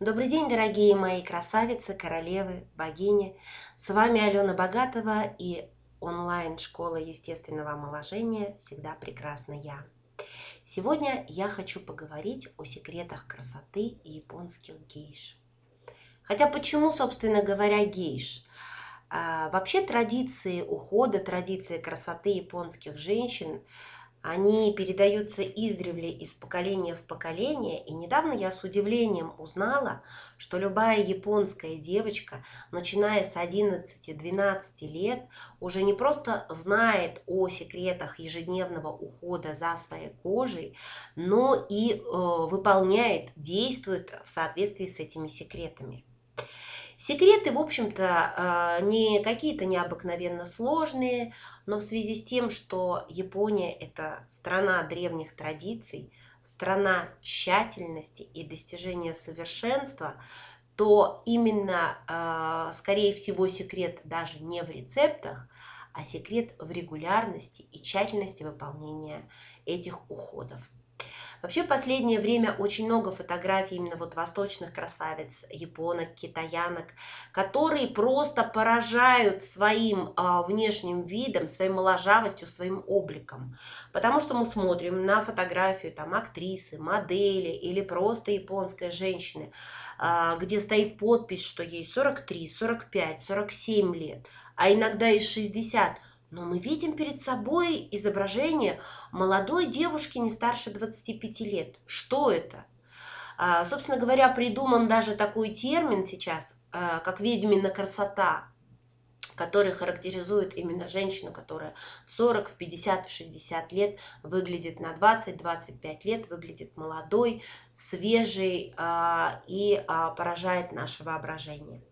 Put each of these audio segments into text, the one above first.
Добрый день, дорогие мои красавицы, королевы, богини. С вами Алена Богатова и онлайн-школа естественного омоложения «Всегда прекрасна я». Сегодня я хочу поговорить о секретах красоты японских гейш. Хотя почему, собственно говоря, гейш? А, вообще традиции ухода, традиции красоты японских женщин – они передаются издревле из поколения в поколение, и недавно я с удивлением узнала, что любая японская девочка, начиная с 11-12 лет, уже не просто знает о секретах ежедневного ухода за своей кожей, но и э, выполняет, действует в соответствии с этими секретами. Секреты, в общем-то, э, не какие-то необыкновенно сложные, но в связи с тем, что Япония – это страна древних традиций, страна тщательности и достижения совершенства, то именно, э, скорее всего, секрет даже не в рецептах, а секрет в регулярности и тщательности выполнения этих уходов. Вообще в последнее время очень много фотографий именно вот восточных красавиц, японок, китаянок, которые просто поражают своим а, внешним видом, своей моложавостью, своим обликом. Потому что мы смотрим на фотографию там актрисы, модели или просто японской женщины, а, где стоит подпись, что ей 43, 45, 47 лет, а иногда и 60 но мы видим перед собой изображение молодой девушки не старше 25 лет. Что это? А, собственно говоря, придуман даже такой термин сейчас, а, как ведьмина красота, который характеризует именно женщину, которая в 40, в 50, в 60 лет выглядит на 20-25 лет, выглядит молодой, свежей а, и а, поражает наше воображение.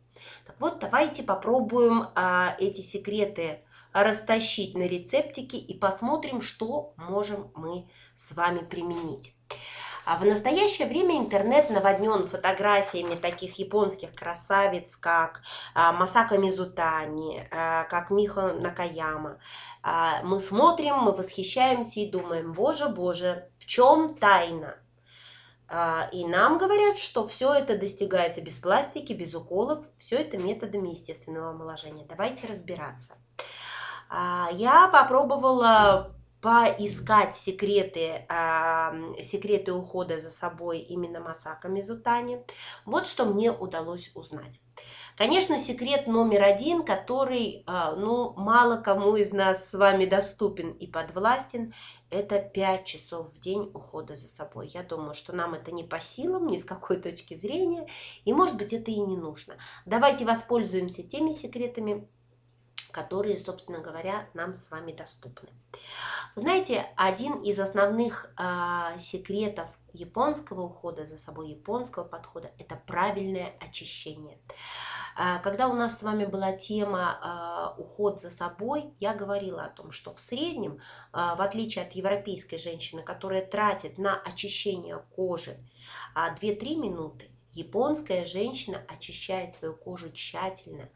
Так вот, давайте попробуем а, эти секреты растащить на рецептики и посмотрим, что можем мы с вами применить. А в настоящее время интернет наводнен фотографиями таких японских красавиц, как а, Масака Мизутани, а, как Миха Накаяма. Мы смотрим, мы восхищаемся и думаем, боже, боже, в чем тайна? И нам говорят, что все это достигается без пластики, без уколов, все это методами естественного омоложения. Давайте разбираться. А, я попробовала поискать секреты, секреты ухода за собой именно Масака Мизутани. Вот что мне удалось узнать. Конечно, секрет номер один, который а, ну, мало кому из нас с вами доступен и подвластен, это 5 часов в день ухода за собой. Я думаю, что нам это не по силам, ни с какой точки зрения, и может быть это и не нужно. Давайте воспользуемся теми секретами, которые, собственно говоря, нам с вами доступны. Вы знаете, один из основных э, секретов японского ухода за собой, японского подхода, это правильное очищение. А, когда у нас с вами была тема э, уход за собой, я говорила о том, что в среднем, э, в отличие от европейской женщины, которая тратит на очищение кожи э, 2-3 минуты, японская женщина очищает свою кожу тщательно,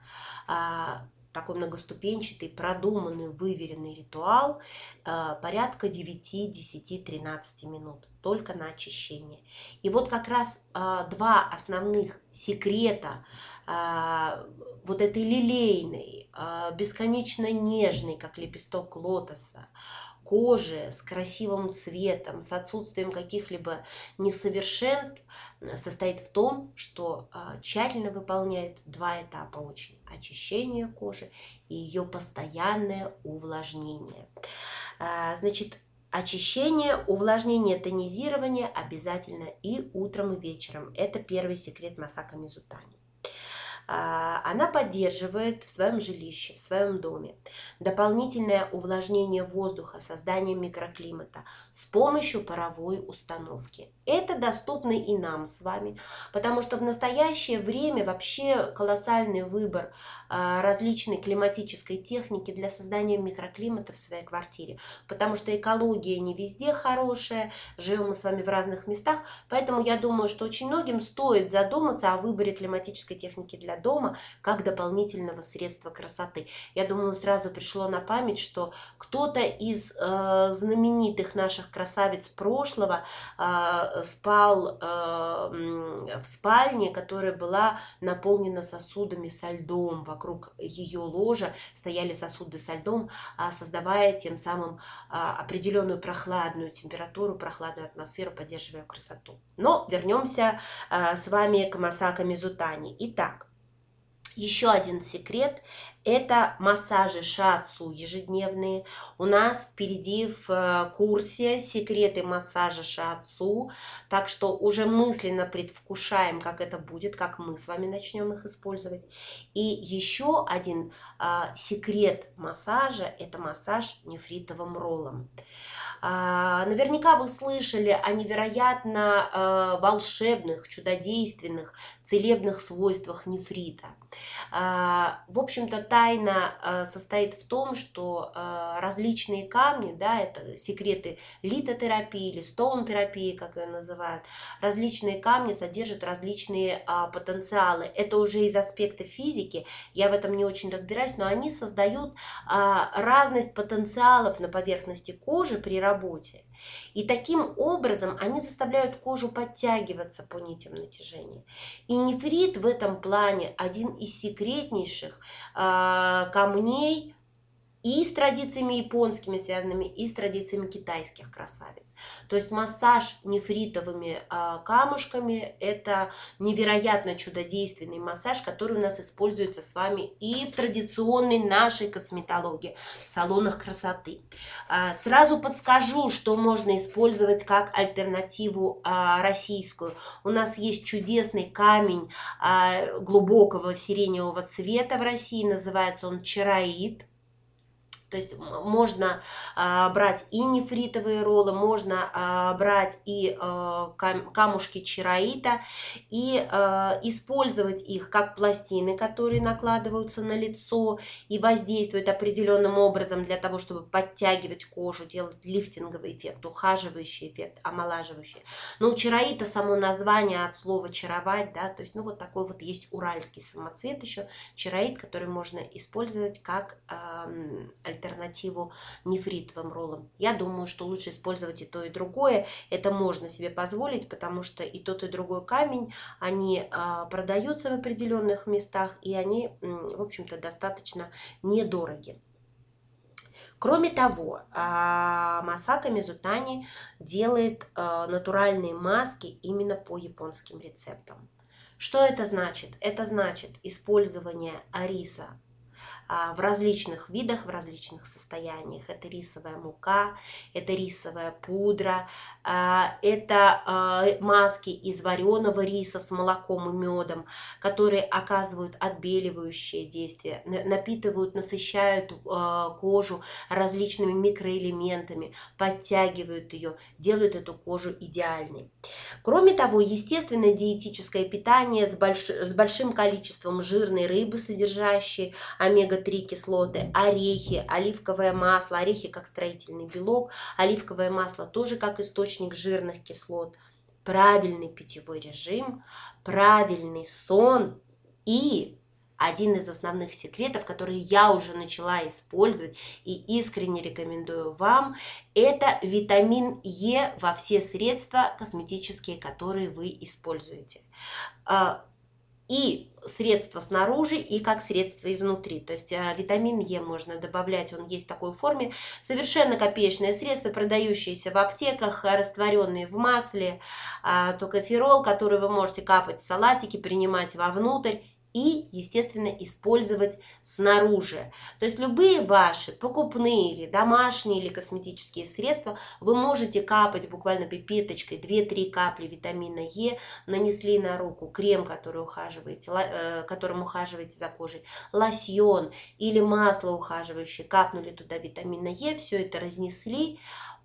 такой многоступенчатый, продуманный, выверенный ритуал э, порядка 9, 10, 13 минут только на очищение. И вот как раз э, два основных секрета э, вот этой лилейной, бесконечно нежной, как лепесток лотоса, кожи, с красивым цветом, с отсутствием каких-либо несовершенств, э, состоит в том, что а, тщательно выполняет два этапа очень. Очищение кожи и ее постоянное увлажнение. А, значит, Очищение, увлажнение, тонизирование обязательно и утром, и вечером. Это первый секрет Масака Мизутани. А, она поддерживает в своем жилище, в своем доме дополнительное увлажнение воздуха, создание микроклимата с помощью паровой установки. Это доступно и нам с вами, потому что в настоящее время вообще колоссальный выбор а, различной климатической техники для создания микроклимата в своей квартире, потому что экология не везде хорошая, живем мы с вами в разных местах, поэтому я думаю, что очень многим стоит задуматься о выборе климатической техники для дома как дополнительного средства красоты. Я думаю, сразу пришло на память, что кто-то из э, знаменитых наших красавиц прошлого э, спал э, в спальне, которая была наполнена сосудами со льдом. Вокруг ее ложа стояли сосуды со льдом, а, создавая тем самым а, определенную прохладную температуру, прохладную атмосферу, поддерживая красоту. Но вернемся с вами к Масака Мизутани. Итак, еще один секрет – это массажи шацу ежедневные. У нас впереди в э, курсе секреты массажа шацу, так что уже мысленно предвкушаем, как это будет, как мы с вами начнем их использовать. И еще один а, секрет массажа – это массаж нефритовым роллом. А, наверняка вы слышали о невероятно а, волшебных, чудодейственных, целебных свойствах нефрита. А, в общем-то, тайна состоит в том, что различные камни, да, это секреты литотерапии или стоун-терапии, как ее называют, различные камни содержат различные потенциалы. Это уже из аспекта физики, я в этом не очень разбираюсь, но они создают разность потенциалов на поверхности кожи при работе. И таким образом они заставляют кожу подтягиваться по нитям натяжения. И нефрит в этом плане один из секретнейших э, камней и с традициями японскими связанными, и с традициями китайских красавиц. То есть массаж нефритовыми э, камушками – это невероятно чудодейственный массаж, который у нас используется с вами и в традиционной нашей косметологии, в салонах красоты. Э, сразу подскажу, что можно использовать как альтернативу э, российскую. У нас есть чудесный камень глубокого сиреневого цвета в России, называется он чароид – то есть можно а, брать и нефритовые роллы, можно а, брать и а, камушки чароита и а, использовать их как пластины, которые накладываются на лицо и воздействуют определенным образом для того, чтобы подтягивать кожу, делать лифтинговый эффект, ухаживающий эффект, омолаживающий. Но у чароита само название от слова чаровать, да, то есть ну вот такой вот есть уральский самоцвет еще, чароид, который можно использовать как э, альтернативу нефритовым роллам. Я думаю, что лучше использовать и то, и другое. Это можно себе позволить, потому что и тот, и другой камень, они а, продаются в определенных местах, и они, в общем-то, достаточно недороги. Кроме того, а, Масака Мизутани делает а, натуральные маски именно по японским рецептам. Что это значит? Это значит использование ариса в различных видах, в различных состояниях. Это рисовая мука, это рисовая пудра, а, это а, маски из вареного риса с молоком и медом, которые оказывают отбеливающее действие, напитывают, насыщают кожу различными микроэлементами, подтягивают ее, делают эту кожу идеальной. Кроме того, естественное диетическое питание с, с большим количеством жирной рыбы, содержащей омега-3 кислоты, орехи, оливковое масло, орехи как строительный белок, оливковое масло тоже как источник жирных кислот, правильный питьевой режим, правильный сон и один из основных секретов, которые я уже начала использовать и искренне рекомендую вам, это витамин Е во все средства косметические, которые вы используете. И средства снаружи, и как средство изнутри. То есть а, витамин Е можно добавлять, он есть в такой форме. Совершенно копеечное средство, продающееся в аптеках, растворенные в масле, а, токоферол, который вы можете капать в салатики, принимать вовнутрь и, естественно, использовать снаружи. То есть любые ваши покупные или домашние или косметические средства вы можете капать буквально пипеточкой 2-3 капли витамина Е, нанесли на руку крем, который ухаживаете, э, которым ухаживаете за кожей, лосьон или масло ухаживающее, капнули туда витамина Е, все это разнесли,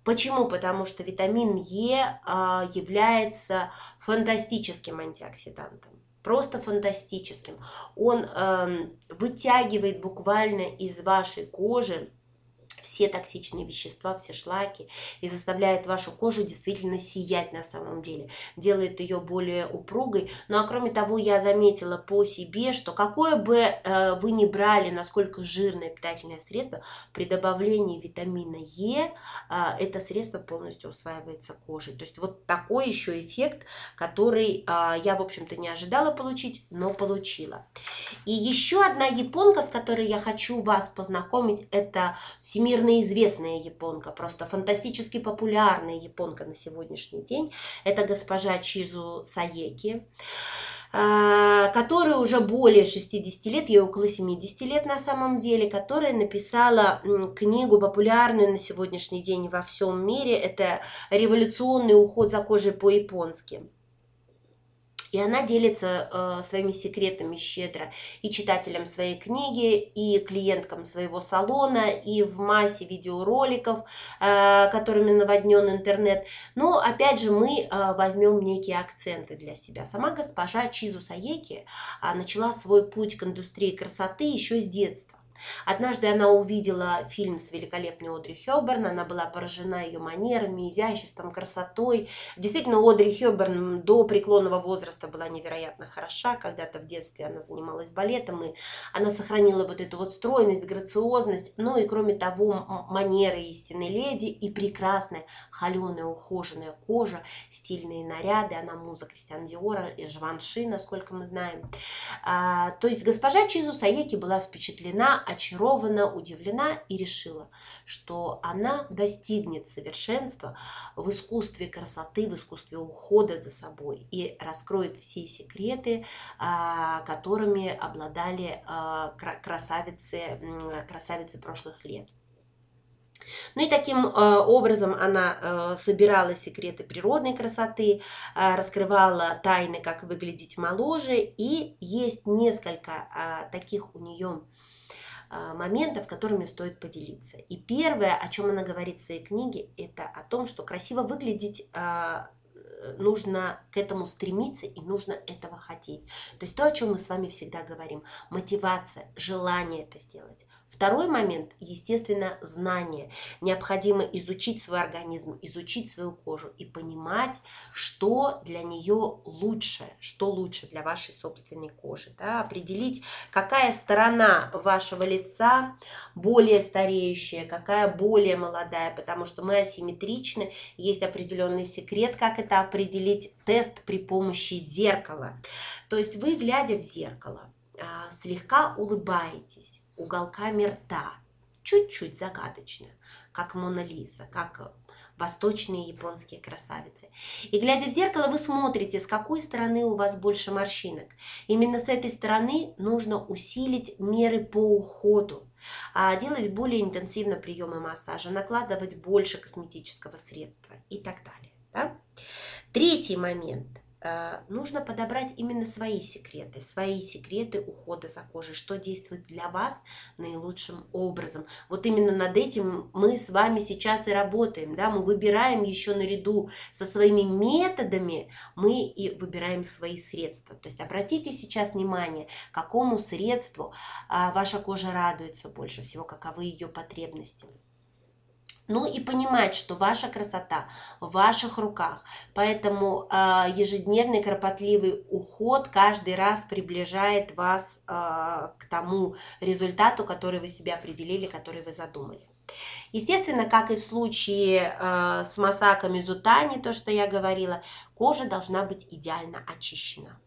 Почему? Потому что витамин Е а, является фантастическим антиоксидантом просто фантастическим. Он э, вытягивает буквально из вашей кожи все токсичные вещества, все шлаки и заставляет вашу кожу действительно сиять на самом деле, делает ее более упругой. Ну а кроме того, я заметила по себе, что какое бы э, вы ни брали, насколько жирное питательное средство, при добавлении витамина Е э, это средство полностью усваивается кожей. То есть вот такой еще эффект, который э, я, в общем-то, не ожидала получить, но получила. И еще одна японка, с которой я хочу вас познакомить, это всемирная всемирно известная японка, просто фантастически популярная японка на сегодняшний день. Это госпожа Чизу Саеки а, которая уже более 60 лет, ей около 70 лет на самом деле, которая написала книгу популярную на сегодняшний день во всем мире. Это «Революционный уход за кожей по-японски». И она делится э, своими секретами щедро и читателям своей книги, и клиенткам своего салона, и в массе видеороликов, э, которыми наводнен интернет. Но, опять же, мы э, возьмем некие акценты для себя. Сама госпожа Чизу Саеки э, начала свой путь к индустрии красоты еще с детства. Однажды она увидела фильм с великолепной Одри Хёберн, она была поражена ее манерами, изяществом, красотой. Действительно, Одри Хёберн до преклонного возраста была невероятно хороша, когда-то в детстве она занималась балетом, и она сохранила вот эту вот стройность, грациозность, ну и кроме того, манеры истинной леди и прекрасная, холеная, ухоженная кожа, стильные наряды, она муза Кристиан Диора и Живанши, насколько мы знаем. А, то есть госпожа Чизу Саеки была впечатлена очарована, удивлена и решила, что она достигнет совершенства в искусстве красоты, в искусстве ухода за собой и раскроет все секреты, а, которыми обладали а, красавицы, красавицы прошлых лет. Ну и таким э, образом она э, собирала секреты природной красоты, э, раскрывала тайны, как выглядеть моложе, и есть несколько таких у нее а, моментов, которыми стоит поделиться. И первое, о чем она говорит в своей книге, это о том, что красиво выглядеть а, нужно к этому стремиться и нужно этого хотеть. То есть то, о чем мы с вами всегда говорим, мотивация, желание это сделать. Второй момент, естественно, знание. Необходимо изучить свой организм, изучить свою кожу и понимать, что для нее лучше, что лучше для вашей собственной кожи. Да? Определить, какая сторона вашего лица более стареющая, какая более молодая, потому что мы асимметричны. Есть определенный секрет, как это определить. Тест при помощи зеркала. То есть вы, глядя в зеркало, а, слегка улыбаетесь уголками рта, чуть-чуть загадочно, как Мона Лиза, как восточные японские красавицы. И глядя в зеркало, вы смотрите, с какой стороны у вас больше морщинок. Именно с этой стороны нужно усилить меры по уходу, а делать более интенсивно приемы массажа, накладывать больше косметического средства и так далее. Да? Третий момент – нужно подобрать именно свои секреты, свои секреты ухода за кожей, что действует для вас наилучшим образом. Вот именно над этим мы с вами сейчас и работаем, да, мы выбираем еще наряду со своими методами, мы и выбираем свои средства. То есть обратите сейчас внимание, какому средству а, ваша кожа радуется больше всего, каковы ее потребности. Ну и понимать, что ваша красота в ваших руках. Поэтому э, ежедневный кропотливый уход каждый раз приближает вас э, к тому результату, который вы себе определили, который вы задумали. Естественно, как и в случае э, с масаками зутани, то, что я говорила, кожа должна быть идеально очищена.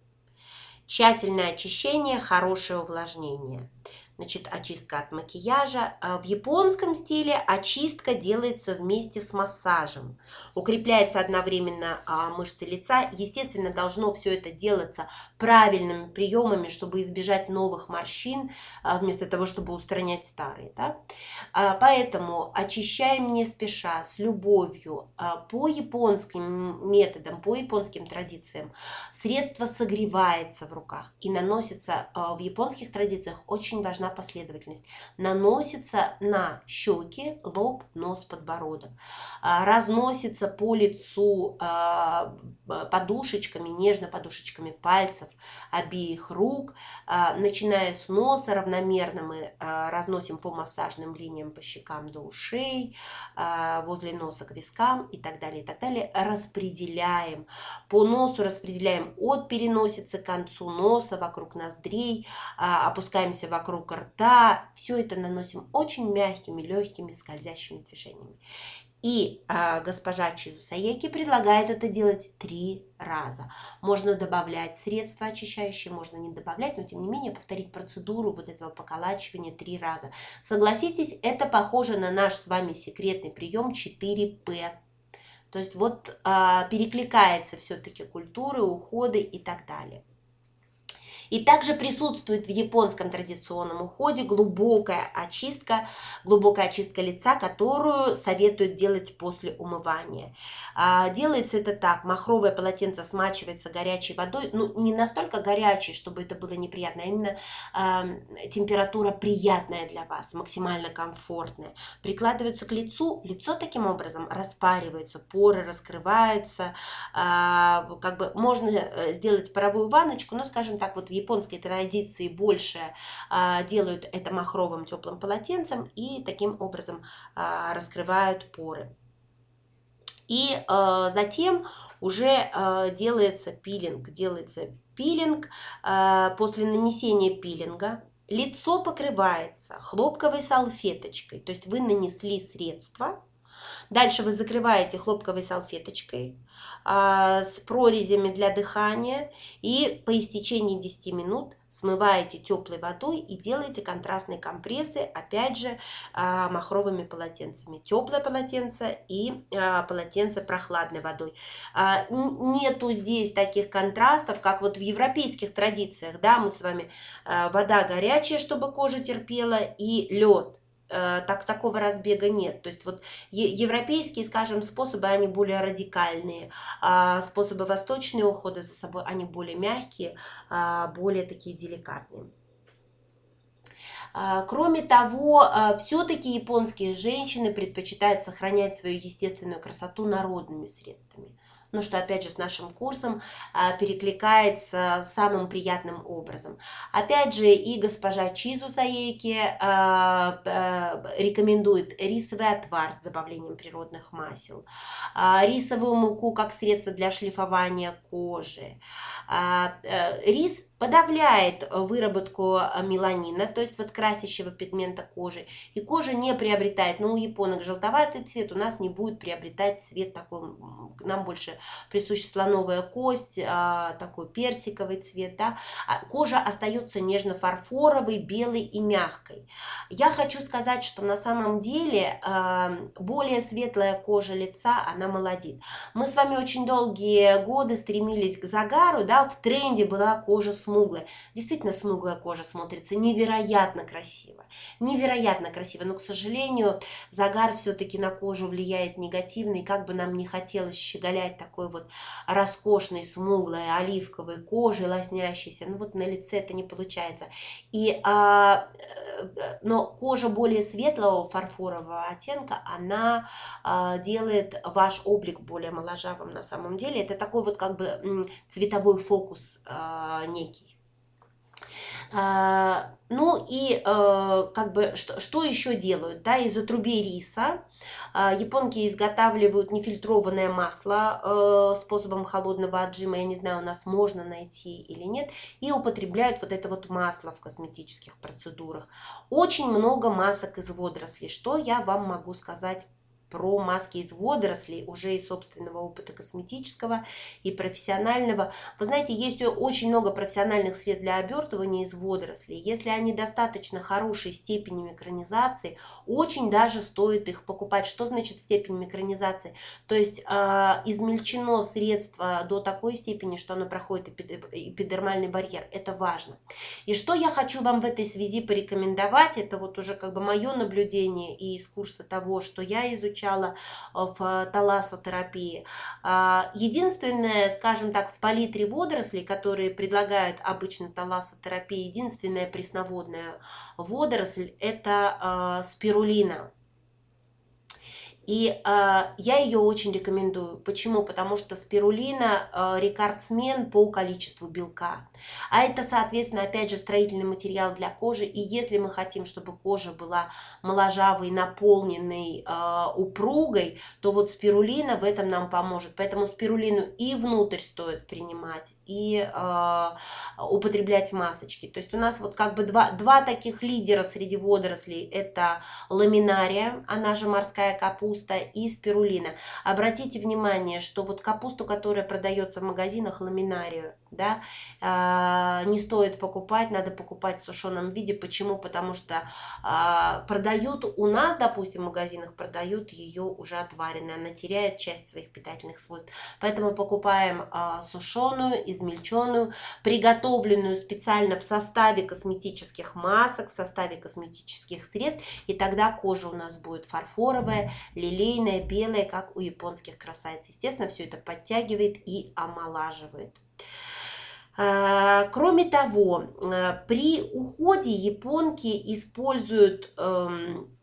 Тщательное очищение, хорошее увлажнение значит, очистка от макияжа. А в японском стиле очистка делается вместе с массажем. Укрепляется одновременно а, мышцы лица. Естественно, должно все это делаться правильными приемами, чтобы избежать новых морщин, а, вместо того, чтобы устранять старые. Да? Поэтому очищаем не спеша, с любовью, по японским методам, по японским традициям. Средство согревается в руках и наносится в японских традициях очень важна последовательность. Наносится на щеки, лоб, нос, подбородок. А, разносится по лицу а, подушечками, нежно подушечками пальцев обеих рук. А, начиная с носа равномерно мы разносим по массажным линиям по щекам до ушей, возле носа к вискам и так далее, и так далее. Распределяем. По носу распределяем от переносицы к концу носа, вокруг ноздрей, опускаемся вокруг рта. Все это наносим очень мягкими, легкими, скользящими движениями. И э, госпожа Чизусаеки предлагает это делать три раза. Можно добавлять средства очищающие, можно не добавлять, но тем не менее повторить процедуру вот этого поколачивания три раза. Согласитесь, это похоже на наш с вами секретный прием 4П. То есть вот э, перекликается все-таки культуры, уходы и так далее. И также присутствует в японском традиционном уходе глубокая очистка, глубокая очистка лица, которую советуют делать после умывания. А, делается это так, махровое полотенце смачивается горячей водой, ну не настолько горячей, чтобы это было неприятно, а именно э, температура приятная для вас, максимально комфортная. Прикладывается к лицу, лицо таким образом распаривается, поры раскрываются, э, как бы можно э, сделать паровую ванночку, но, скажем так, вот в японской традиции больше а, делают это махровым теплым полотенцем и таким образом а, раскрывают поры. И э, затем уже э, делается пилинг. Делается пилинг. Э, после нанесения пилинга лицо покрывается хлопковой салфеточкой. То есть вы нанесли средство. Дальше вы закрываете хлопковой салфеточкой а, с прорезями для дыхания и по истечении 10 минут смываете теплой водой и делаете контрастные компрессы, опять же, а, махровыми полотенцами. Теплое полотенце и а, полотенце прохладной водой. Нету здесь таких контрастов, как вот в европейских традициях, да, мы с вами вода горячая, чтобы кожа терпела, и лед так, такого разбега нет. То есть вот европейские, скажем, способы, они более радикальные, а способы восточного ухода за собой, они более мягкие, а более такие деликатные. А, кроме того, а, все-таки японские женщины предпочитают сохранять свою естественную красоту народными средствами но что опять же с нашим курсом а, перекликается самым приятным образом. Опять же и госпожа Чизу Саеки а, а, рекомендует рисовый отвар с добавлением природных масел, рисовую муку как средство для шлифования кожи. Рис подавляет выработку меланина, то есть вот красящего пигмента кожи, и кожа не приобретает, ну у японок желтоватый цвет, у нас не будет приобретать цвет такой, нам больше присуща слоновая кость, а, такой персиковый цвет, да, а кожа остается нежно-фарфоровой, белой и мягкой. Я хочу сказать, что на самом деле а, более светлая кожа лица, она молодит. Мы с вами очень долгие годы стремились к загару, да, в тренде была кожа смуглая. Действительно, смуглая кожа смотрится невероятно красиво, невероятно красиво, но, к сожалению, загар все-таки на кожу влияет негативно, и как бы нам не хотелось щеголять такой вот роскошной, смуглой, оливковой кожей, лоснящейся, ну вот на лице это не получается. И, а, э, но кожа более светлого фарфорового оттенка, она а, делает ваш облик более моложавым на самом деле. Это такой вот как бы цветовой фокус а, некий. А, ну и э, как бы что, что еще делают? Да, из отрубей риса а, японки изготавливают нефильтрованное масло э, способом холодного отжима. Я не знаю, у нас можно найти или нет. И употребляют вот это вот масло в косметических процедурах. Очень много масок из водорослей. Что я вам могу сказать про маски из водорослей, уже из собственного опыта косметического и профессионального. Вы знаете, есть очень много профессиональных средств для обертывания из водорослей. Если они достаточно хорошей степени микронизации, очень даже стоит их покупать. Что значит степень микронизации? То есть э, измельчено средство до такой степени, что оно проходит эпидермальный барьер. Это важно. И что я хочу вам в этой связи порекомендовать, это вот уже как бы мое наблюдение и из курса того, что я изучаю, изучала в талассотерапии. Единственное, скажем так, в палитре водорослей, которые предлагают обычно талассотерапия, единственная пресноводная водоросль – это спирулина. И э, я ее очень рекомендую. Почему? Потому что спирулина э, рекордсмен по количеству белка. А это, соответственно, опять же, строительный материал для кожи. И если мы хотим, чтобы кожа была моложавой, наполненной, э, упругой, то вот спирулина в этом нам поможет. Поэтому спирулину и внутрь стоит принимать, и э, употреблять масочки. То есть у нас вот как бы два, два таких лидера среди водорослей. Это ламинария, она же морская капуста, и спирулина. Обратите внимание, что вот капусту, которая продается в магазинах, ламинарию, да, э, не стоит покупать, надо покупать в сушеном виде. Почему? Потому что э, продают у нас, допустим, в магазинах продают ее уже отваренной, она теряет часть своих питательных свойств. Поэтому покупаем э, сушеную из измельченную, приготовленную специально в составе косметических масок, в составе косметических средств, и тогда кожа у нас будет фарфоровая, лилейная, белая, как у японских красавиц. Естественно, все это подтягивает и омолаживает. А, кроме того, а, при уходе японки используют эм,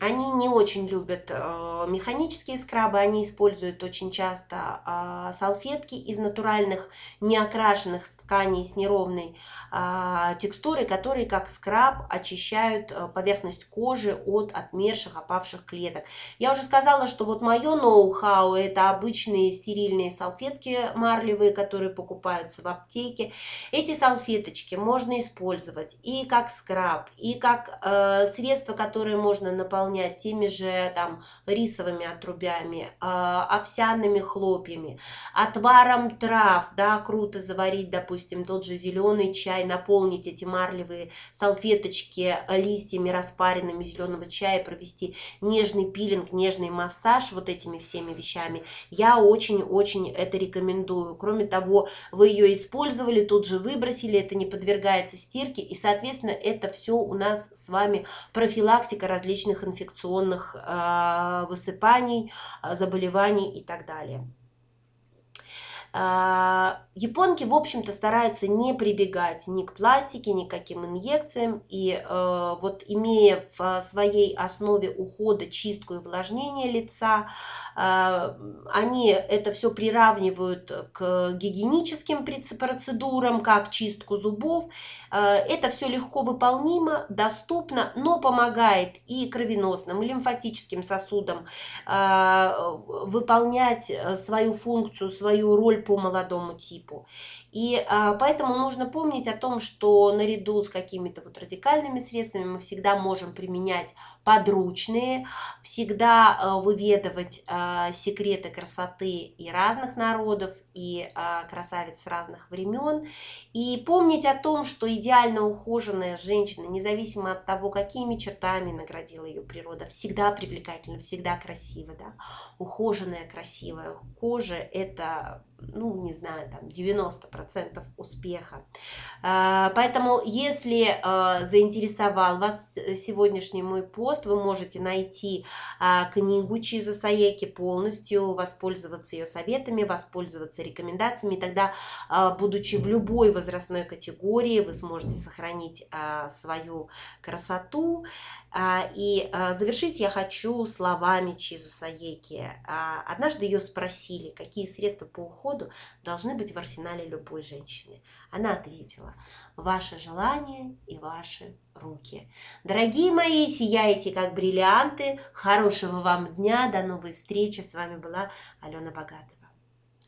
они не очень любят э, механические скрабы, они используют очень часто э, салфетки из натуральных неокрашенных тканей с неровной э, текстурой, которые как скраб очищают э, поверхность кожи от отмерших, опавших клеток. Я уже сказала, что вот мое ноу-хау это обычные стерильные салфетки марлевые, которые покупаются в аптеке. Эти салфеточки можно использовать и как скраб, и как э, средство, которое можно наполнять наполнять теми же там рисовыми отрубями, а, овсяными хлопьями, отваром трав, да, круто заварить, допустим, тот же зеленый чай, наполнить эти марлевые салфеточки листьями распаренными зеленого чая, провести нежный пилинг, нежный массаж вот этими всеми вещами. Я очень-очень это рекомендую. Кроме того, вы ее использовали, тут же выбросили, это не подвергается стирке, и, соответственно, это все у нас с вами профилактика различных инфекций инфекционных а, высыпаний, а, заболеваний и так далее. А, японки, в общем-то, стараются не прибегать ни к пластике, ни к каким инъекциям. И э, вот имея в своей основе ухода чистку и увлажнение лица, э, они это все приравнивают к гигиеническим процедурам, как чистку зубов. Э, это все легко выполнимо, доступно, но помогает и кровеносным, и лимфатическим сосудам выполнять свою функцию, свою роль по молодому типу. И а, поэтому нужно помнить о том, что наряду с какими-то вот радикальными средствами мы всегда можем применять подручные, всегда а, выведывать а, секреты красоты и разных народов, и а, красавиц разных времен. И помнить о том, что идеально ухоженная женщина, независимо от того, какими чертами наградила ее природа, всегда привлекательна, всегда красива. Да? Ухоженная, красивая кожа – это ну, не знаю, там 90% успеха. А, поэтому, если а, заинтересовал вас сегодняшний мой пост, вы можете найти а, книгу Чизу Саеки полностью, воспользоваться ее советами, воспользоваться рекомендациями. Тогда, будучи в любой возрастной категории, вы сможете сохранить свою красоту. И завершить я хочу словами Чизу Саеки. Однажды ее спросили, какие средства по уходу должны быть в арсенале любой женщины. Она ответила, ваше желание и ваши руки. Дорогие мои, сияйте как бриллианты. Хорошего вам дня. До новой встречи. С вами была Алена Богатая.